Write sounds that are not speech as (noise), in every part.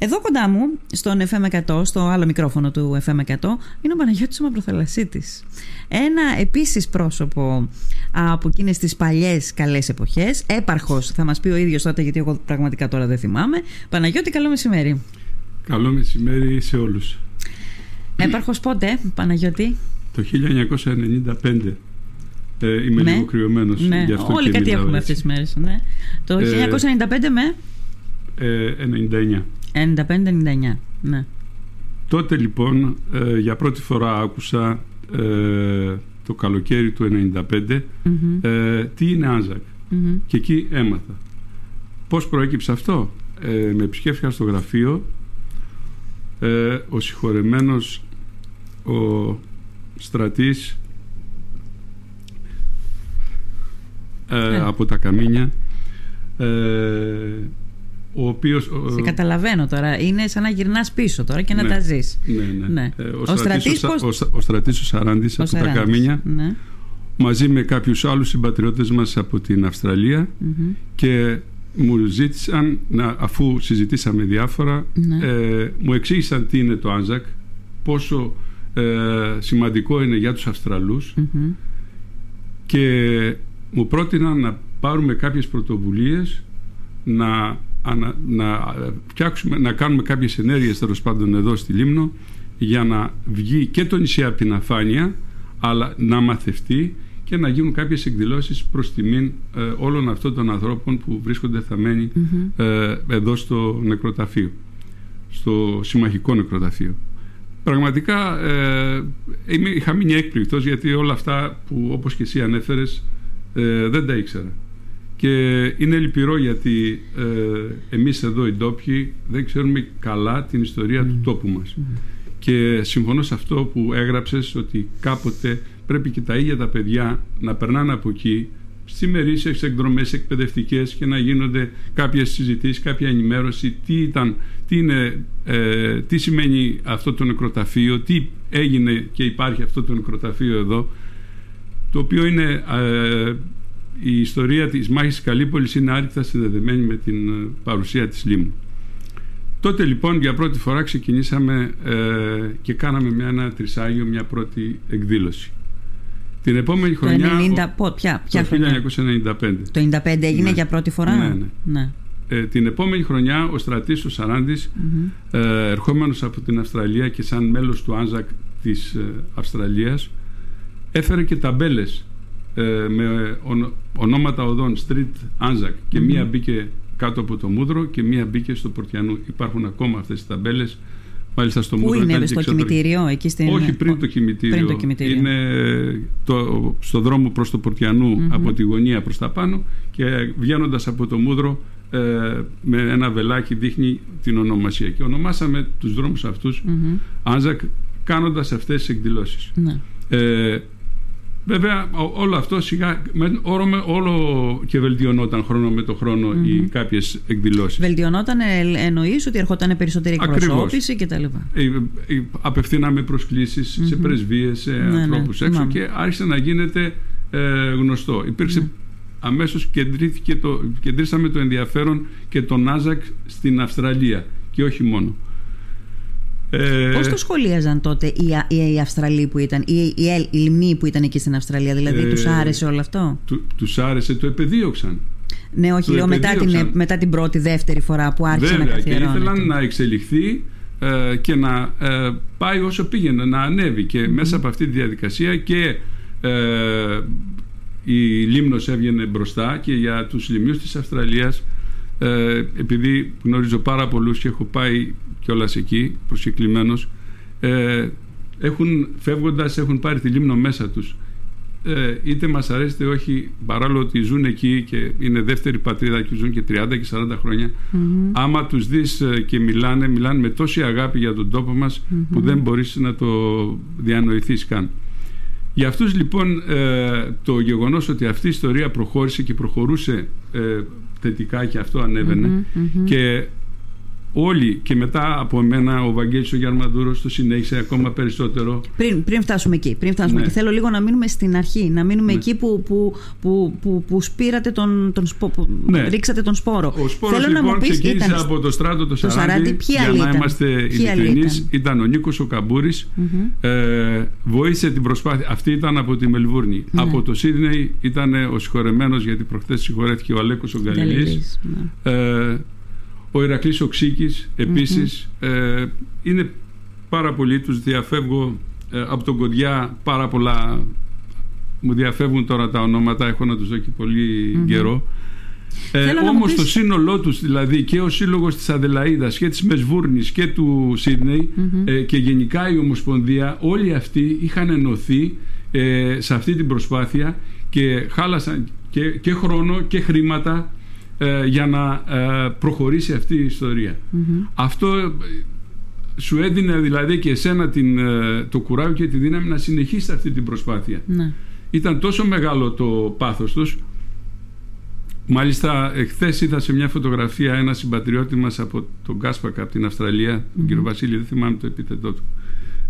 Εδώ κοντά μου, στον FM 100, στο άλλο μικρόφωνο του FM 100, είναι ο Παναγιώτης Μαυροθαλασσίτης. Ένα επίσης πρόσωπο από εκείνες τις παλιές καλές εποχές, έπαρχος, θα μας πει ο ίδιος τότε, γιατί εγώ πραγματικά τώρα δεν θυμάμαι. Παναγιώτη, καλό μεσημέρι. Καλό μεσημέρι σε όλους. Έπαρχος πότε, Παναγιώτη; Το 1995. Ε, είμαι Ναι. λίγο κρυωμένος Ναι, γι' αυτό όλοι και κάτι μιλάω έχουμε έτσι. αυτές τις μέρες. Ναι. Το Ε, 1995 με; Ε, 99. 95-99. Ναι. Τότε λοιπόν ε, για πρώτη φορά άκουσα ε, το καλοκαίρι του 95 Μμμ, ε, τι είναι Άνζακ μμμ. και εκεί έμαθα. Πώς προέκυψε αυτό; Ε, με επισκέφθηκα στο γραφείο ε, ο συγχωρεμένος ο στρατής ε, Ε. από τα Καμίνια ε, ο οποίος ο- Σε καταλαβαίνω τώρα. Είναι σαν να γυρνάς πίσω τώρα και να Ναι. τα ζεις. ναι, ναι. Ναι. Ε, ο, Ο στρατής, στρατής ο, Σα- πώς- ο, Σα- ο στρατής ο Σαράντης Ο από τα Σαράντης. Καμίνια Ναι. μαζί με κάποιους άλλους συμπατριώτες μας από την Αυστραλία Μμμ. και μου ζήτησαν, να, αφού συζητήσαμε διάφορα, Ναι. ε, μου εξήγησαν τι είναι το Άνζακ, πόσο ε, σημαντικό είναι για τους Αυστραλούς Μμμ. και μου πρότειναν να πάρουμε κάποιες πρωτοβουλίες να, ανα- να, φτιάξουμε, να κάνουμε κάποιες ενέργειες τέλος πάντων εδώ στη Λίμνο για να βγει και το νησί από την αφάνεια αλλά να μαθευτεί και να γίνουν κάποιες εκδηλώσεις προς τιμήν ε, όλων αυτών των ανθρώπων που βρίσκονται θαμένοι Μμμ. ε, εδώ στο νεκροταφείο στο συμμαχικό νεκροταφείο πραγματικά ε, είμαι, είχα μείνει έκπληκτος γιατί όλα αυτά που όπως και εσύ ανέφερες ε, δεν τα ήξερα και είναι λυπηρό γιατί ε, εμείς εδώ οι ντόπιοι δεν ξέρουμε καλά την ιστορία του τόπου μας. Και συμφωνώ σε αυτό που έγραψες ότι κάποτε πρέπει και τα ίδια τα παιδιά να περνάνε από εκεί στις ημερήσιες εκδρομές εκπαιδευτικές και να γίνονται κάποιες συζητήσεις, κάποια ενημέρωση τι ήταν, τι, είναι, ε, τι σημαίνει αυτό το νεκροταφείο, τι έγινε και υπάρχει αυτό το νεκροταφείο εδώ το οποίο είναι ε, η ιστορία της μάχης της Καλύπολης είναι άρρηκτα συνδεδεμένη με την ε, παρουσία της Λίμνου. Τότε λοιπόν για πρώτη φορά ξεκινήσαμε ε, και κάναμε μια, ένα τρισάγιο, μια πρώτη εκδήλωση. Την επόμενη Το χρονιά, 90, πο- ποια, ποια το χρονιά; 1995, Το 95 έγινε Ναι. για πρώτη φορά; Ναι, ναι. ναι. ε, την επόμενη χρονιά ο στρατής ο Σαράντης Μμμ. ε, ερχόμενος από την Αυστραλία και σαν μέλος του Άνζακ της ε, Αυστραλίας έφερε και ταμπέλες ε, με ονο- ονόματα οδών Street Anzac και Μμμ. μία μπήκε κάτω από το Μούδρο και μία μπήκε στο Πορτιανού. Υπάρχουν ακόμα αυτές οι ταμπέλες μάλιστα στο Πού Μούδρο είναι, ήταν και στο εξωτερικό. κημητήριο, εκεί στην. Όχι πριν το κημητήριο. Πριν το κημητήριο. Είναι το, στο δρόμο προς το Πορτιανού Μμμ. από τη γωνία προς τα πάνω και βγαίνοντας από το Μούδρο ε, με ένα βελάκι δείχνει την ονομασία. Και ονομάσαμε τους δρόμους αυτούς Μμμ. Άνζακ κάνοντας αυτές τις εκδηλώσεις. Ναι. Ε, βέβαια ό- όλο αυτό σιγά με, όλο, με- όλο και βελτιωνόταν χρόνο με το χρόνο οι Μμμ. κάποιες εκδηλώσεις. Βελτιωνόταν, ε, εννοείς ότι ερχόταν περισσότερη Ακριβώς. εκπροσώπηση κτλ. Ε, ε, απευθύναμε προσκλήσεις σε Μμμ. πρεσβείες, σε Ναι, ναι, ανθρώπους έξω θυμάμαι. και άρχισε να γίνεται ε, γνωστό. Υπήρξε Ναι. αμέσως κεντρήθηκε το, κεντρήσαμε το ενδιαφέρον και το Νάζακ στην Αυστραλία και όχι μόνο. Ε, Πώς το σχολίαζαν τότε οι, Α- οι, οι Αυστραλοί που ήταν, οι, οι, Ελ- οι Λιμνοί που ήταν εκεί στην Αυστραλία, δηλαδή Ε, τους άρεσε όλο αυτό; του, τους άρεσε, το επεδίωξαν. Ναι, όχι, το λέω μετά την, επεδίωξαν. μετά την πρώτη, δεύτερη φορά που άρχισε να Βέβαια και καθιερώνεται. ήθελαν να εξελιχθεί ε, και να ε, πάει όσο πήγαινε, να ανέβει και μέσα από αυτή τη διαδικασία και ε, η Λίμνος έβγαινε μπροστά και για τους λιμνιούς της Αυστραλίας ε, επειδή γνωρίζω πάρα πολλούς και έχω πάει κιόλας εκεί προσκεκλημένος ε, έχουν, φεύγοντας έχουν πάρει τη Λίμνο μέσα τους. Ε, είτε μας αρέσει είτε όχι παράλληλο ότι ζουν εκεί και είναι δεύτερη πατρίδα και ζουν και 30 και 40 χρόνια Μμμ. άμα τους δεις ε, και μιλάνε μιλάνε με τόση αγάπη για τον τόπο μας που δεν μπορείς να το διανοηθείς καν για αυτούς λοιπόν ε, το γεγονός ότι αυτή η ιστορία προχώρησε και προχωρούσε ε, θετικά και αυτό ανέβαινε Μμμ, μμμ. και όλοι και μετά από μένα ο Βαγγέλης ο Γιαρμαδούρος το συνέχισε ακόμα περισσότερο. Πριν, πριν φτάσουμε εκεί, πριν φτάσουμε Ναι. εκεί, θέλω λίγο να μείνουμε στην αρχή, να μείνουμε Ναι. εκεί που, που, που, που, που σπήρατε τον, τον σπο, που Ναι. ρίξατε τον σπόρο. Ο σπόρος θέλω να λοιπόν μου πεις, ξεκίνησε ήταν από το στράτο το 40, 40, ποιοι για άλλοι να ήταν; είμαστε Ποιοι άλλοι ειλικρινείς. ήταν; Ήταν ο Νίκος ο Καμπούρης, Μμμ. ε, βοήθησε την προσπάθεια. Αυτή ήταν από τη Μελβούρνη. Ναι. Από το Σίδνεϊ ήταν ο συγχωρεμένος γιατί προχθές συγχωρέθηκε ο Αλέκος ο Γκαλιλής. Γαλλίδης, ναι. Ε, ο Ηρακλής ο Ξίκης επίσης ε, είναι πάρα πολλοί τους διαφεύγω ε, από τον Κοντιά πάρα πολλά μου διαφεύγουν τώρα τα ονόματα έχω να τους δω και πολύ Μμμ. καιρό ε, Θέλω να μου όμως πεις- το σύνολό τους δηλαδή και ο σύλλογος της Αδελαΐδας και της Μεσβούρνης και του Σίδνεϊ Μμμ. ε, και γενικά η Ομοσπονδία όλοι αυτοί είχαν ενωθεί ε, σε αυτή την προσπάθεια και χάλασαν και, και χρόνο και χρήματα ε, για να ε, προχωρήσει αυτή η ιστορία. Μμμ. Αυτό ε, σου έδινε δηλαδή και εσένα την, ε, το κουράγιο και τη δύναμη να συνεχίσεις αυτή την προσπάθεια. Ναι. Ήταν τόσο μεγάλο το πάθος τους Μάλιστα, εχθές είδα σε μια φωτογραφία ένα συμπατριώτη μας από τον Κάσπακα, από την Αυστραλία, τον κύριο Βασίλη, δεν θυμάμαι το επίθετό του.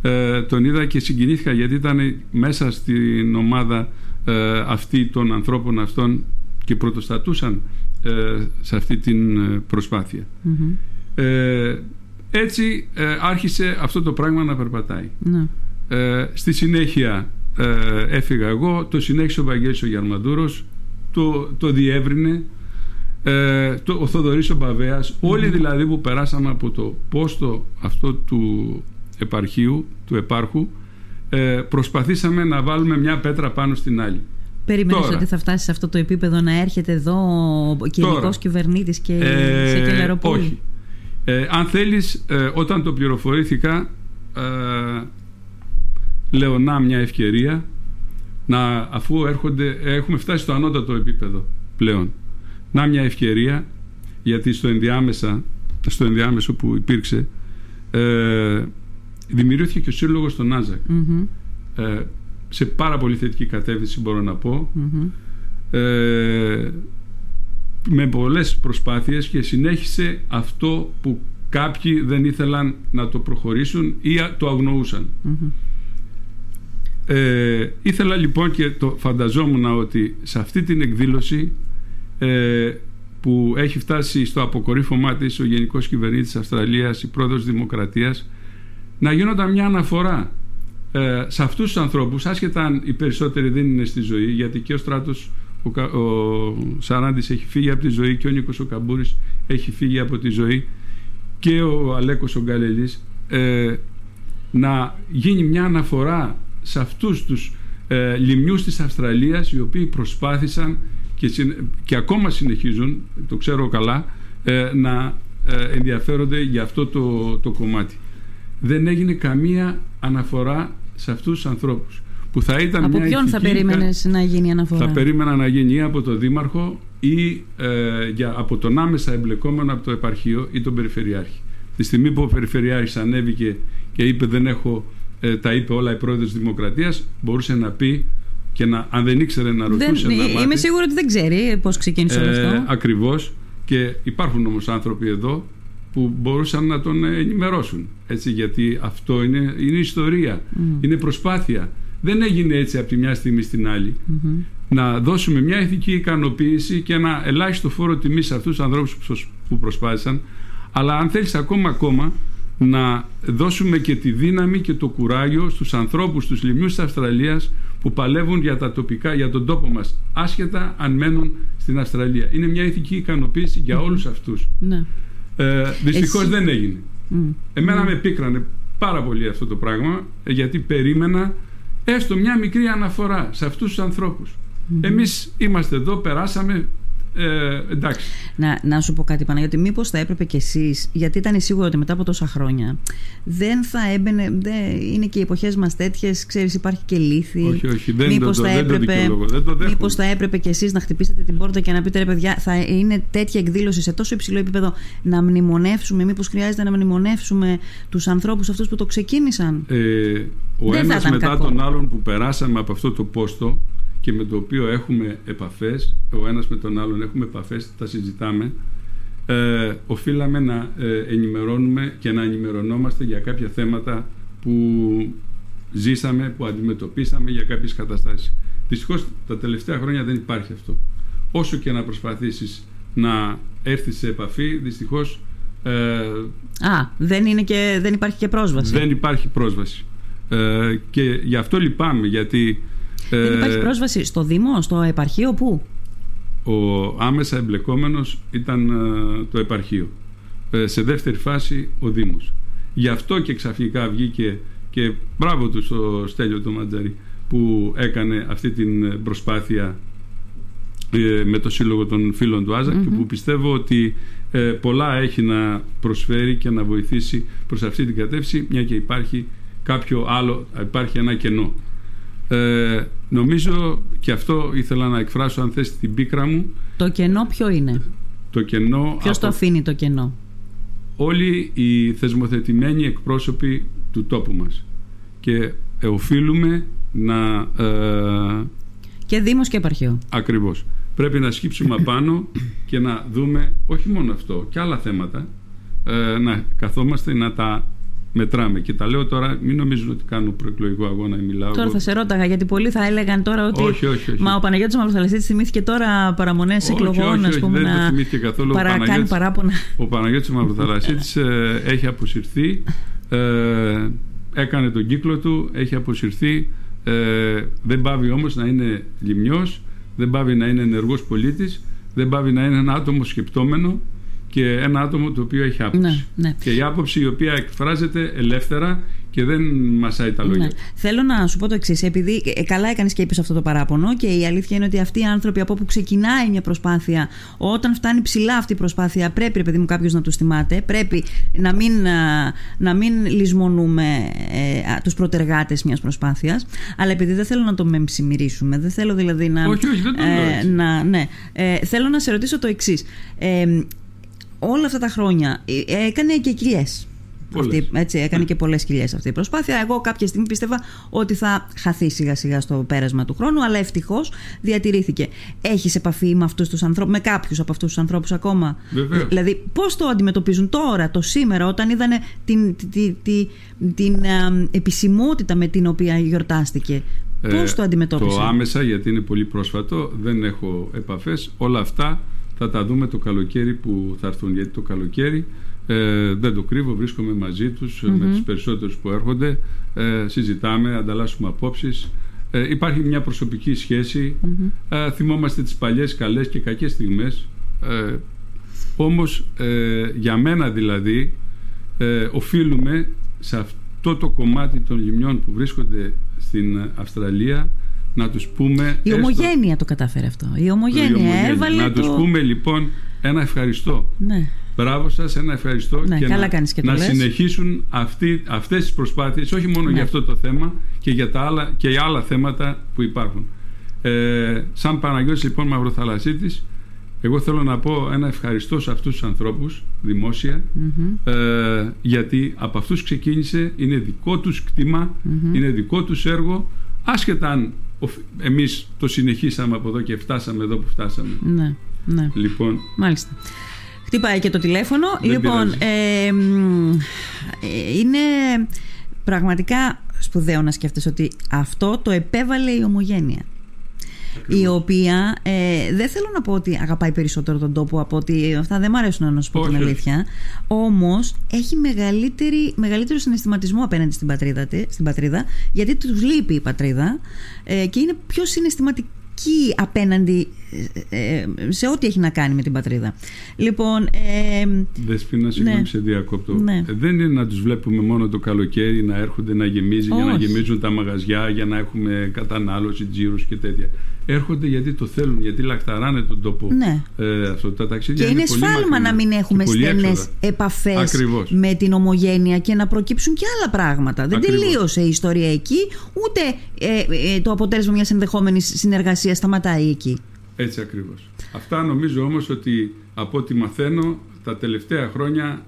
Ε, τον είδα και συγκινήθηκα γιατί ήταν μέσα στην ομάδα ε, αυτή των ανθρώπων αυτών και πρωτοστατούσαν ε, σε αυτή την ε, προσπάθεια. Μμμ. Ε, έτσι ε, άρχισε αυτό το πράγμα να περπατάει. Ναι. Ε, στη συνέχεια ε, έφυγα εγώ, το συνέχισε ο Βαγγέλης ο Γιαρμαντούρος, το, το διεύρυνε, ε, το, ο Θοδωρής ο Μπαβέας, όλοι δηλαδή που περάσαμε από το πόστο αυτό του επαρχείου, του επάρχου, ε, προσπαθήσαμε να βάλουμε μια πέτρα πάνω στην άλλη. Περίμενες Τώρα. ότι θα φτάσεις σε αυτό το επίπεδο να έρχεται εδώ ο κεντρικός Τώρα. κυβερνήτης και Ε, σε Κελεροπόλη. όχι. Ε, αν θέλεις, ε, όταν το πληροφορήθηκα, ε, λέω να μια ευκαιρία, να, αφού έρχονται, έχουμε φτάσει στο ανώτατο επίπεδο πλέον, να μια ευκαιρία, γιατί στο ενδιάμεσα, στο ενδιάμεσο που υπήρξε, ε, δημιουργήθηκε και ο σύλλογος στο Νάζακ. Μμμ. Ε, σε πάρα πολύ θετική κατεύθυνση μπορώ να πω Μμμ. ε, με πολλές προσπάθειες και συνέχισε αυτό που κάποιοι δεν ήθελαν να το προχωρήσουν ή α- το αγνοούσαν. Μμμ. Ε, ήθελα λοιπόν και το φανταζόμουν ότι σε αυτή την εκδήλωση ε, που έχει φτάσει στο αποκορύφωμά της ο Γενικός Κυβερνήτης της Αυστραλίας, η Πρόεδρος Δημοκρατίας, να γίνονταν μια αναφορά ε, σε αυτούς τους ανθρώπους, άσχετα αν οι περισσότεροι δεν είναι στη ζωή, γιατί και ο Στράτος ο, Κα- ο Σαράντης έχει φύγει από τη ζωή και ο Νίκος ο Καμπούρης έχει φύγει από τη ζωή και ο Αλέκος ο Γκαλελής ε, να γίνει μια αναφορά σε αυτούς τους ε, λιμνιούς της Αυστραλίας οι οποίοι προσπάθησαν και, συν- και ακόμα συνεχίζουν, το ξέρω καλά, ε, να ε, ενδιαφέρονται για αυτό το, το κομμάτι. Δεν έγινε καμία αναφορά σε αυτούς τους ανθρώπους. Που θα ήταν Από μια ποιον θα ηθική- περίμενες να γίνει αναφορά; θα περίμενα να γίνει ή από τον Δήμαρχο ή ε, για, από τον άμεσα εμπλεκόμενο από το επαρχείο ή τον Περιφερειάρχη. Τη στιγμή που ο Περιφερειάρχης ανέβηκε και είπε δεν έχω, ε, τα είπε όλα η πρόεδρος της Δημοκρατίας, μπορούσε να πει και να, αν δεν ήξερε να Δεν, ρωτούσε να είμαι μάθει. σίγουρη ότι δεν ξέρει πώς ξεκίνησε όλο αυτό. Ακριβώς και υπάρχουν όμως άνθρωποι εδώ που μπορούσαν να τον ενημερώσουν έτσι, γιατί αυτό είναι, είναι ιστορία, Μμ. είναι προσπάθεια δεν έγινε έτσι από τη μια στιγμή στην άλλη Μμμ. να δώσουμε μια ηθική ικανοποίηση και ένα ελάχιστο φόρο τιμή σε αυτούς τους ανθρώπους που προσ- που προσπάθησαν αλλά αν θέλεις ακόμα ακόμα να δώσουμε και τη δύναμη και το κουράγιο στους ανθρώπους, στους λιμνιούς της Αυστραλίας που παλεύουν για τα τοπικά, για τον τόπο μας άσχετα αν μένουν στην Αυστραλία. Είναι μια ηθική ικανοποίηση για όλους αυτούς. Ναι. Ε, δυστυχώς Εσύ- δεν έγινε. Μμ. Εμένα με πίκρανε πάρα πολύ αυτό το πράγμα ε, γιατί περίμενα έστω μια μικρή αναφορά σε αυτούς τους ανθρώπους. Εμείς είμαστε εδώ, περάσαμε, ε, εντάξει. Να, να σου πω κάτι Παναγιώτη, μήπως θα έπρεπε κι εσείς, γιατί ήταν σίγουρο ότι μετά από τόσα χρόνια δεν θα έμπαινε, δεν, είναι και οι εποχές μας τέτοιες, ξέρεις υπάρχει και λύθη. Όχι, όχι, δεν μήπως το- θα δεν το έπρεπε, δικαιολογώ, δεν το δέχομαι. μήπως θα έπρεπε κι εσείς να χτυπήσετε την πόρτα και να πείτε ρε παιδιά θα είναι τέτοια εκδήλωση σε τόσο υψηλό επίπεδο να μνημονεύσουμε, μήπως χρειάζεται να μνημονεύσουμε τους ανθρώπους αυτούς που το ξεκίνησαν; Ε, ο Δεν θα ένας ήταν μετά κακό. τον άλλον που περάσαμε από αυτό το πόστο και με το οποίο έχουμε επαφές, ο ένας με τον άλλον έχουμε επαφές, τα συζητάμε, ε, οφείλαμε να ε, ενημερώνουμε και να ενημερωνόμαστε για κάποια θέματα που ζήσαμε, που αντιμετωπίσαμε για κάποιες καταστάσεις. Δυστυχώς τα τελευταία χρόνια δεν υπάρχει αυτό. Όσο και να προσπαθήσεις να έρθεις σε επαφή, δυστυχώς... Ε, Α, δεν, είναι και, δεν υπάρχει και πρόσβαση. Δεν υπάρχει πρόσβαση. Ε, και γι' αυτό λυπάμαι, γιατί... Ε, δεν υπάρχει πρόσβαση στο Δήμο, στο επαρχείο, πού; Ο άμεσα εμπλεκόμενος ήταν ε, το επαρχείο. Ε, σε δεύτερη φάση ο Δήμος. Γι' αυτό και ξαφνικά βγήκε και μπράβο του στο Στέλιο το Ματζαρί που έκανε αυτή την προσπάθεια ε, με το Σύλλογο των Φίλων του Άζα και που πιστεύω ότι ε, πολλά έχει να προσφέρει και να βοηθήσει προς αυτή την κατεύθυνση μια και υπάρχει κάποιο άλλο, υπάρχει ένα κενό. Ε, νομίζω και αυτό ήθελα να εκφράσω αν θες την πίκρα μου. Το κενό ποιο είναι; Το κενό... Ποιος το αφήνει το κενό; Όλοι οι θεσμοθετημένοι εκπρόσωποι του τόπου μας και οφείλουμε να... Ε, και Δήμος και επαρχείο. Ακριβώς. Πρέπει να σκύψουμε (coughs) απάνω και να δούμε όχι μόνο αυτό και άλλα θέματα ε, να καθόμαστε να τα μετράμε. Και τα λέω τώρα, μην νομίζουν ότι κάνω προεκλογικό αγώνα ή μιλάω. Τώρα θα σε ρώταγα, γιατί πολλοί θα έλεγαν τώρα ότι. Όχι, όχι, όχι. Μα ο Παναγιώτης Μαυροθαλασσίτη θυμήθηκε τώρα παραμονές εκλογών, ας πούμε. Δεν να θυμήθηκε καθόλου. Παρά, κάνει παράπονα. Ο Παναγιώτης Μαυροθαλασσίτη (laughs) ε, έχει αποσυρθεί. Ε, έκανε τον κύκλο του, έχει αποσυρθεί. Ε, δεν πάβει όμως να είναι λιμνιός, δεν πάβει να είναι ενεργός πολίτης, δεν πάβει να είναι ένα άτομο σκεπτόμενο και ένα άτομο το οποίο έχει άποψη. Ναι, ναι. Και η άποψη η οποία εκφράζεται ελεύθερα και δεν μασάει τα λόγια. Ναι. Θέλω να σου πω το εξής. Επειδή ε, καλά έκανες και είπες αυτό το παράπονο, και η αλήθεια είναι ότι αυτοί οι άνθρωποι από όπου ξεκινάει μια προσπάθεια, όταν φτάνει ψηλά αυτή η προσπάθεια, πρέπει, παιδί μου, κάποιος να τους θυμάται. Πρέπει να μην, να μην λησμονούμε ε, τους προτεργάτες μιας προσπάθειας. Αλλά επειδή δεν θέλω να το μεμψημυρίσουμε, δεν θέλω δηλαδή να. Όχι, όχι, δεν το ε, να, ναι. Ε, θέλω να σε ρωτήσω το εξής. Ε, όλα αυτά τα χρόνια ε, έκανε και κοιλιές αυτή, έτσι, έκανε και πολλές κοιλιές αυτή η προσπάθεια. Εγώ κάποια στιγμή πίστευα ότι θα χαθεί σιγά σιγά στο πέρασμα του χρόνου, αλλά ευτυχώς διατηρήθηκε. Έχεις επαφή με αυτούς τους ανθρώπους, με κάποιους από αυτούς τους ανθρώπους ακόμα; Βεβαίως. Δηλαδή, πώς το αντιμετωπίζουν τώρα, το σήμερα, όταν είδαν την, την, την, την επισημότητα με την οποία γιορτάστηκε; Πώς ε, το αντιμετώπισαν. Το άμεσα, γιατί είναι πολύ πρόσφατο, δεν έχω επαφές. Όλα αυτά θα τα δούμε το καλοκαίρι που θα έρθουν. Γιατί το καλοκαίρι ε, δεν το κρύβω, βρίσκομαι μαζί τους mm-hmm. με τους περισσότερους που έρχονται, ε, συζητάμε, ανταλλάσσουμε απόψεις. Ε, υπάρχει μια προσωπική σχέση, mm-hmm. ε, θυμόμαστε τις παλιές καλές και κακές στιγμές. Ε, όμως ε, για μένα δηλαδή ε, οφείλουμε σε αυτό το κομμάτι των λιμιών που βρίσκονται στην Αυστραλία να τους πούμε... Η ομογένεια το κατάφερε αυτό. Η ομογένεια, έβαλε Να τους πούμε λοιπόν ένα ευχαριστώ. Ναι. Μπράβο σας, ένα ευχαριστώ ναι, και, να, και να συνεχίσουν αυτοί, αυτές τις προσπάθειες όχι μόνο ναι. για αυτό το θέμα και για, τα άλλα, και για άλλα θέματα που υπάρχουν. Ε, σαν Παναγιώτης λοιπόν Μαυροθαλασσίτης εγώ θέλω να πω ένα ευχαριστώ σε αυτούς τους ανθρώπους ε, γιατί από αυτούς ξεκίνησε, είναι δικό τους κτημα είναι δικό τους έργο άσχετα αν εμείς το συνεχίσαμε από εδώ και φτάσαμε εδώ που φτάσαμε. Ναι, ναι. Λοιπόν, Μάλιστα. Χτυπάει και το τηλέφωνο. λοιπόν, ε, είναι πραγματικά σπουδαίο να σκέφτεσαι ότι αυτό το επέβαλε η ομογένεια. Η οποία ε, δεν θέλω να πω ότι αγαπάει περισσότερο τον τόπο από ότι αυτά δεν μου αρέσουν να σου πω την αλήθεια. Όμως έχει μεγαλύτερο συναισθηματισμό απέναντι στην πατρίδα, στην πατρίδα γιατί τους λείπει η πατρίδα ε, και είναι πιο συναισθηματική απέναντι ε, ε, σε ό,τι έχει να κάνει με την πατρίδα. Λοιπόν. Ε, Δεσπίνα, συγγνώμη, ναι. σε διακόπτω. Ναι. Ε, δεν είναι να τους βλέπουμε μόνο το καλοκαίρι να έρχονται να γεμίζει, για να γεμίζουν τα μαγαζιά, για να έχουμε κατανάλωση, τζίρους και τέτοια έρχονται γιατί το θέλουν, γιατί λαχταράνε τον τόπο. Ναι. Ε, αυτό, τα ταξίδια και είναι, είναι σφάλμα να μην έχουμε στενές επαφές με την ομογένεια και να προκύψουν και άλλα πράγματα. Δεν τελείωσε η ιστορία εκεί, ούτε ε, ε, το αποτέλεσμα μιας ενδεχόμενης συνεργασίας σταματάει εκεί. Έτσι ακριβώς. Αυτά νομίζω όμως ότι από ό,τι μαθαίνω τα τελευταία χρόνια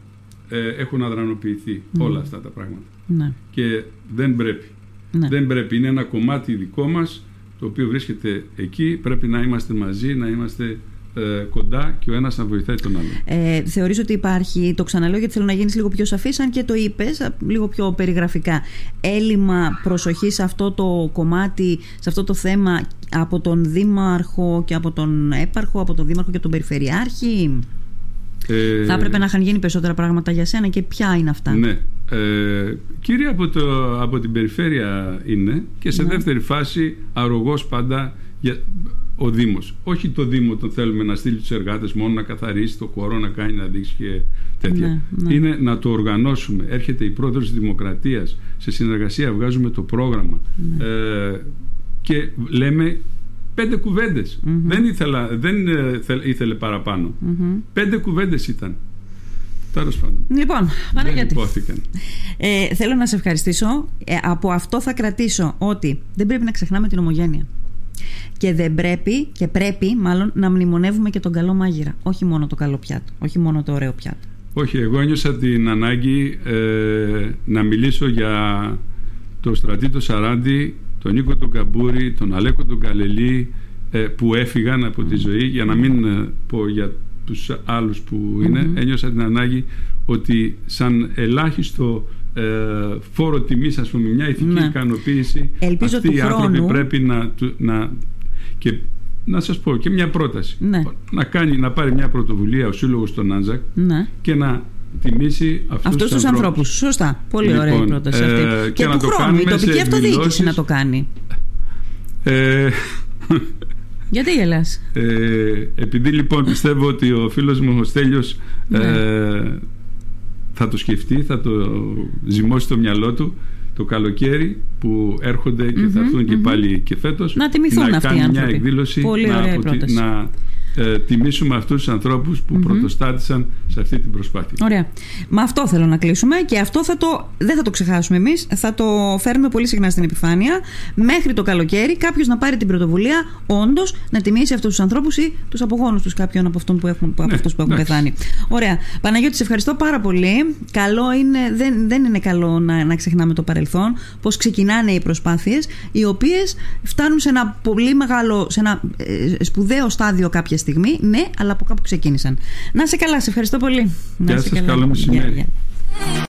ε, έχουν αδρανοποιηθεί όλα αυτά τα πράγματα. Ναι. Και δεν πρέπει. Ναι. Δεν πρέπει. Είναι ένα κομμάτι δικό μας το οποίο βρίσκεται εκεί. Πρέπει να είμαστε μαζί, να είμαστε ε, κοντά και ο ένας να βοηθάει τον άλλον. Ε, θεωρείς ότι υπάρχει, το ξαναλέω γιατί θέλω να γίνεις λίγο πιο σαφής, αν και το είπες λίγο πιο περιγραφικά, έλλειμμα προσοχής σε αυτό το κομμάτι, σε αυτό το θέμα από τον Δήμαρχο και από τον Έπαρχο, από τον Δήμαρχο και τον Περιφερειάρχη; Ε, θα έπρεπε να είχαν γίνει περισσότερα πράγματα για σένα και ποια είναι αυτά; Ναι. Ε, κύριε από, το, από την περιφέρεια είναι και σε ναι. δεύτερη φάση αρρωγός πάντα για, ο Δήμος. Όχι το Δήμο τον θέλουμε να στείλει τους εργάτες μόνο να καθαρίσει το χώρο, να κάνει να δείξει και τέτοια. Ναι, ναι. Είναι να το οργανώσουμε. Έρχεται η πρόεδρος της Δημοκρατίας, σε συνεργασία βγάζουμε το πρόγραμμα ναι. ε, και λέμε πέντε Δεν, ήθελα, δεν ε, ήθελε παραπάνω. Πέντε κουβέντες ήταν. Τέλος πάντων. Λοιπόν, Παναγιώτη. Ε, θέλω να σε ευχαριστήσω. Ε, από αυτό θα κρατήσω ότι δεν πρέπει να ξεχνάμε την ομογένεια. Και δεν πρέπει, και πρέπει μάλλον, να μνημονεύουμε και τον καλό μάγειρα. Όχι μόνο το καλό πιάτο. Όχι μόνο το ωραίο πιάτο. Όχι, εγώ ένιωσα την ανάγκη ε, να μιλήσω για τον Στρατήτο Σαράντη, τον Νίκο τον Καμπούρη, τον Αλέκο τον Καλελή ε, που έφυγαν από τη ζωή για να μην ε, πω για τους άλλους που είναι ένιωσα την ανάγκη ότι σαν ελάχιστο ε, φόρο τιμής ας πούμε μια ηθική ναι. ικανοποίηση Ελπίζω αυτοί οι άνθρωποι πρέπει να, να και να σας πω και μια πρόταση ναι. να, κάνει, να πάρει μια πρωτοβουλία ο Σύλλογος των Άντζακ ναι. και να τιμήσει αυτούς, αυτούς τους ανθρώπους. Σωστά. Πολύ λοιπόν, ωραία η πρόταση αυτή. Ε, και, και του χρόνου η τοπική αυτοδιοίκηση να το κάνει. Ε, γιατί γελάς; Ε, επειδή λοιπόν πιστεύω ότι ο φίλος μου ο Στέλιος ναι. ε, θα το σκεφτεί, θα το ζυμώσει το μυαλό του το καλοκαίρι που έρχονται και θα έρθουν και πάλι και φέτος να τιμηθούν να αυτοί κάνει μια εκδήλωση Πολύ να, ωραία να ε, τιμήσουμε αυτούς τους ανθρώπους που πρωτοστάτησαν σε αυτή την προσπάθεια. Ωραία. Με αυτό θέλω να κλείσουμε και αυτό θα το, δεν θα το ξεχάσουμε εμείς, θα το φέρουμε πολύ συχνά στην επιφάνεια. Μέχρι το καλοκαίρι κάποιος να πάρει την πρωτοβουλία όντως να τιμήσει αυτούς τους ανθρώπους ή τους απογόνους τους κάποιον από, αυτόν που έχουν, από ναι, αυτούς που έχουν πεθάνει. Ωραία. Παναγιώτη, σε ευχαριστώ πάρα πολύ. Καλό είναι, δεν, δεν είναι καλό να, να ξεχνάμε το παρελθόν, πώς ξεκινάνε οι προσπάθειες, οι οποίες φτάνουν σε ένα πολύ μεγάλο, σε ένα ε, σπουδαίο στάδιο κάποια στιγμή, ναι, αλλά από κάπου ξεκίνησαν. Να σε καλά, σε ευχαριστώ πολύ. Γεια σας, καλό μεσημέρι.